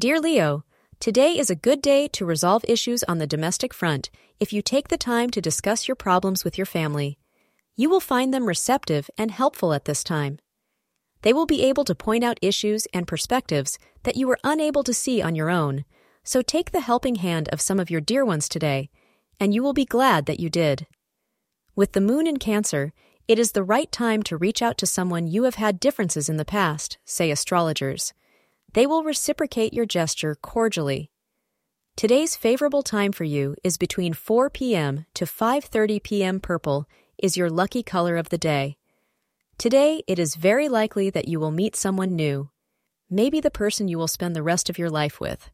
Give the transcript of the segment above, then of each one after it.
Dear Leo, today is a good day to resolve issues on the domestic front if you take the time to discuss your problems with your family. You will find them receptive and helpful at this time. They will be able to point out issues and perspectives that you were unable to see on your own, so take the helping hand of some of your dear ones today, and you will be glad that you did. With the moon in Cancer, it is the right time to reach out to someone you have had differences in the past, say astrologers. They will reciprocate your gesture cordially. Today's favorable time for you is between 4 p.m. to 5:30 p.m. purple is your lucky color of the day. Today, it is very likely that you will meet someone new, maybe the person you will spend the rest of your life with.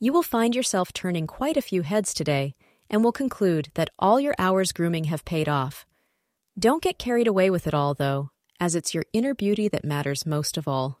You will find yourself turning quite a few heads today and will conclude that all your hours grooming have paid off. Don't get carried away with it all, though, as it's your inner beauty that matters most of all.